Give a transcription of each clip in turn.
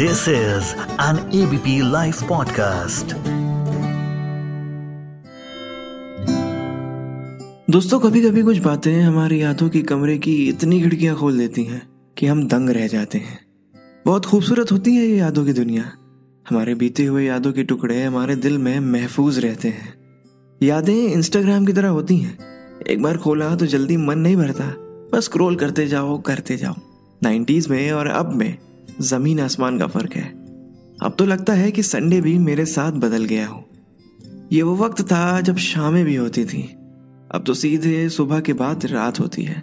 This is an ABP Life podcast. दोस्तों कभी कभी कुछ बातें हमारी यादों की कमरे की इतनी खिड़कियाँ खोल देती हैं कि हम दंग रह जाते हैं। बहुत खूबसूरत होती है ये यादों की दुनिया। हमारे बीते हुए यादों के टुकड़े हमारे दिल में महफूज रहते हैं। यादें इंस्टाग्राम की तरह होती हैं। एक बार खोला तो जल्दी मन नहीं भरता। बस स्क्रॉल करते जाओ करते जाओ। नाइन्टीज में और अब में। ज़मीन आसमान का फ़र्क है। अब तो लगता है कि संडे भी मेरे साथ बदल गया हो। ये वो वक्त था जब शामें भी होती थी। अब तो सीधे सुबह के बाद रात होती है।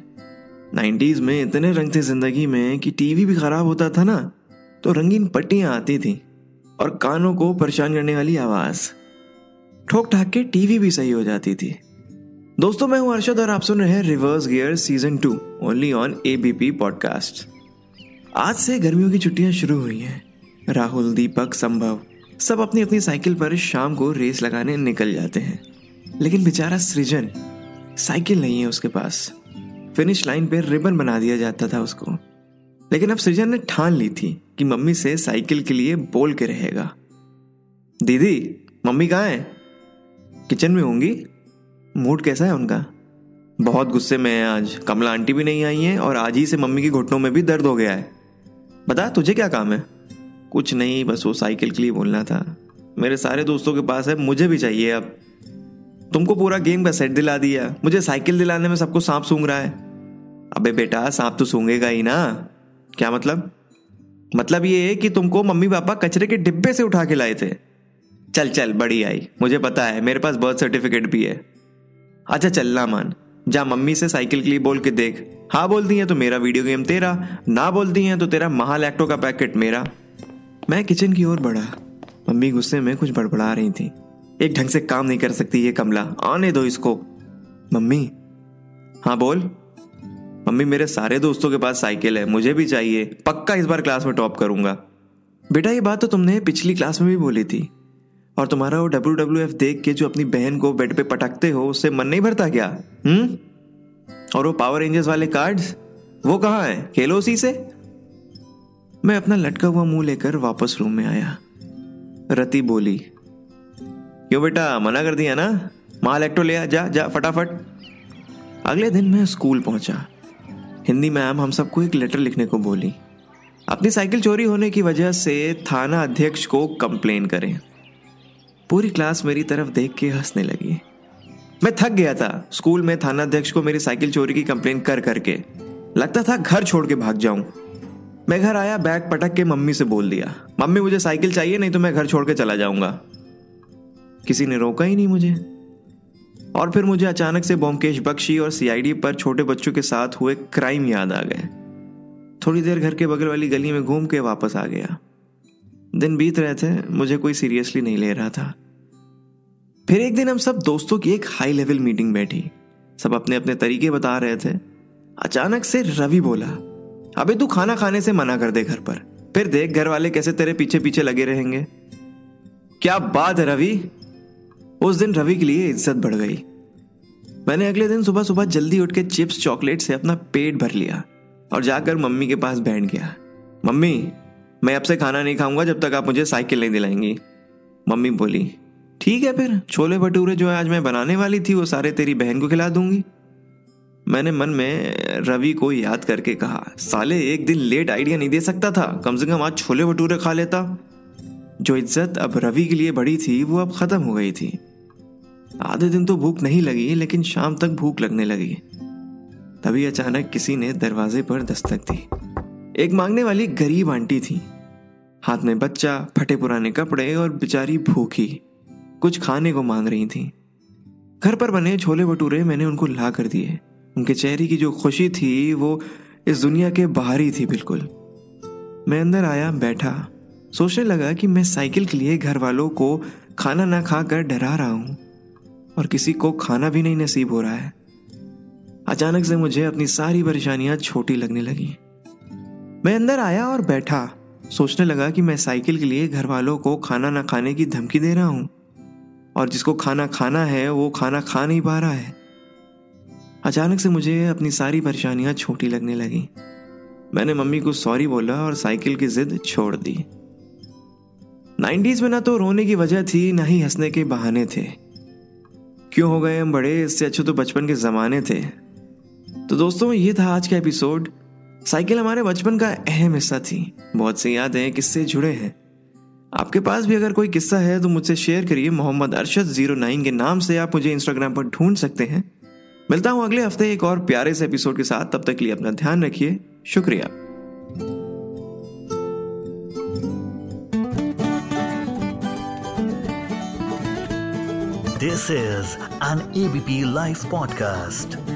नाइन्टीज में इतने रंग थे ज़िंदगी में कि टीवी भी खराब होता था ना तो रंगीन पट्टियाँ आती थी और कानों को परेशान करने वाली आवाज़। ठोक ठाक के टीवी भी सही हो जाती थी। दोस्तों, मैं हूँ अर्षद और आप सुन रहे हैं reverse gear season two only on ABP podcast आज से गर्मियों की छुट्टियाँ शुरू हुई हैं। राहुल, दीपक, संभव, सब अपनी अपनी साइकिल पर शाम को रेस लगाने निकल जाते हैं। लेकिन बेचारा सृजन, साइकिल नहीं है उसके पास। फिनिश लाइन पर रिबन बना दिया जाता था उसको। लेकिन अब सृजन ने ठान ली थी कि मम्मी से साइकिल के लिए बोल के रहेगा। दीदी, मम्मी कहाँ है? किचन में होंगी? मूड कैसा है उनका? बहुत गुस्से में है आज। कमला आंटी भी नहीं आई है और आज ही से मम्मी की घुटनों में भी दर्द हो गया है। बता, तुझे क्या काम है? कुछ नहीं, बस वो साइकिल के लिए बोलना था। मेरे सारे दोस्तों के पास है, मुझे भी चाहिए अब। तुमको पूरा गेम का सेट दिला दिया। मुझे साइकिल दिलाने में सबको सांप सूंघ रहा है। अबे बेटा, सांप तो सूंघेगा ही ना। क्या मतलब? मतलब ये है कि तुमको मम्मी पापा कचरे के डिब्बे से उठा के लाए थे। चल चल बड़ी आई मुझे पता है, मेरे पास बर्थ सर्टिफिकेट भी है। अच्छा चलना मान। जा मम्मी से साइकिल के लिए बोल के देख। हाँ बोलती हैं तो मेरा वीडियो गेम तेरा, ना बोलती हैं तो तेरा महालैक्टो का पैकेट मेरा। मैं किचन की ओर बढ़ा। मम्मी गुस्से में कुछ बड़बड़ा रही थी। एक ढंग से काम नहीं कर सकती ये कमला, आने दो इसको। मम्मी हाँ बोल। मम्मी, मेरे सारे दोस्तों के पास साइकिल है, मुझे भी चाहिए। पक्का इस बार क्लास में टॉप करूँगा। बेटा, ये बात तो तुमने पिछली क्लास में भी बोली थी। और तुम्हारा वो डब्ल्यू डब्ल्यू एफ़ देख के जो अपनी बहन को बेड पे पटकते हो, उससे मन नहीं भरता क्या? हम्म? और वो पावर रेंजर्स वाले कार्ड्स वो कहाँ है? खेलो उसी से? मैं अपना लटका हुआ मुँह लेकर वापस रूम में आया। रति बोली, क्यों बेटा, मना कर दिया ना? माल एक्टो ले जा जा, फटाफट. अगले दिन मैं स्कूल पहुँचा। हिंदी मैम हम सबको एक लेटर लिखने को बोली, अपनी साइकिल चोरी होने की वजह से थाना अध्यक्ष को कंप्लेन करें। पूरी क्लास मेरी तरफ़ देख के हंसने लगी। मैं थक गया था। स्कूल में थाना अध्यक्ष को मेरी साइकिल चोरी की कंप्लेन कर करके। लगता था घर छोड़ के भाग जाऊँ। मैं घर आया, बैग पटक के मम्मी से बोल दिया, मम्मी, मुझे साइकिल चाहिए, नहीं तो मैं घर छोड़ के चला जाऊँगा। किसी ने रोका ही नहीं मुझे। और फिर मुझे अचानक से बोमकेश बख्शी और सीआईडी पर छोटे बच्चों के साथ हुए क्राइम याद आ गए। थोड़ी देर घर के बगल वाली गली में घूम के वापस आ गया। दिन बीत रहे थे, मुझे कोई सीरियसली नहीं ले रहा था। फिर एक दिन हम सब दोस्तों की एक हाई लेवल मीटिंग बैठी। सब अपने अपने तरीके बता रहे थे। अचानक से रवि बोला, अबे तू खाना खाने से मना कर दे घर पर। फिर देख घर वाले कैसे तेरे पीछे पीछे लगे रहेंगे। क्या बात है रवि? उस दिन रवि के लिए इज़्ज़त बढ़ गई। मैंने अगले दिन सुबह सुबह जल्दी उठ के चिप्स चॉकलेट से अपना पेट भर लिया और जाकर मम्मी के पास बैठ गया। मम्मी मैं अब से खाना नहीं खाऊँगा जब तक आप मुझे साइकिल नहीं दिलाएँगी। मम्मी बोली, ठीक है फिर, छोले भटूरे जो आज मैं बनाने वाली थी, वो सारे तेरी बहन को खिला दूँगी। मैंने मन में रवि को याद करके कहा, साले, एक दिन लेट आइडिया नहीं दे सकता था, कम से कम आज छोले भटूरे खा लेता। जो इज़्ज़त अब रवि के लिए बड़ी थी, वो अब खत्म हो गई थी। आधे दिन तो भूख नहीं लगी, लेकिन शाम तक भूख लगने लगी। तभी अचानक किसी ने दरवाजे पर दस्तक दी। एक मांगने वाली गरीब आंटी थी। हाथ में बच्चा, फटे पुराने कपड़े और बेचारी भूखी। कुछ खाने को मांग रही थी। घर पर बने छोले भटूरे मैंने उनको ला कर दिए। उनके चेहरे की जो खुशी थी, वो इस दुनिया के बाहर ही थी बिल्कुल। मैं अंदर आया, बैठा। सोचने लगा कि मैं साइकिल के लिए घर वालों को खाना ना खाकर डरा रहा हूँ और किसी को खाना भी नहीं नसीब हो रहा है। अचानक से मुझे अपनी सारी परेशानियाँ छोटी लगने लगी। मैं अंदर आया और बैठा। सोचने लगा कि मैं साइकिल के लिए घर वालों को खाना ना खाने की धमकी दे रहा हूँ। और जिसको खाना खाना है, वो खाना खा नहीं पा रहा है। अचानक से मुझे अपनी सारी परेशानियाँ छोटी लगने लगी। मैंने मम्मी को सॉरी बोला और साइकिल की जिद छोड़ दी। नाइन्टीज में ना तो रोने की वजह थी, ना ही हंसने के बहाने थे। क्यों हो गए हम बड़े? इससे अच्छे तो बचपन के जमाने थे। तो दोस्तों, ये था आज का एपिसोड। साइकिल हमारे बचपन का अहम हिस्सा थी। बहुत सी यादें किस्से जुड़े हैं। आपके पास भी अगर कोई किस्सा है तो मुझसे शेयर करिए। मोहम्मद अरशद ज़ीरो नाइन के नाम से आप मुझे इंस्टाग्राम पर ढूंढ सकते हैं। मिलता हूँ अगले हफ़्ते एक और प्यारे से एपिसोड के साथ। तब तक लिए अपना ध्यान रखिए। शुक्रिया। This is an ABP live podcast.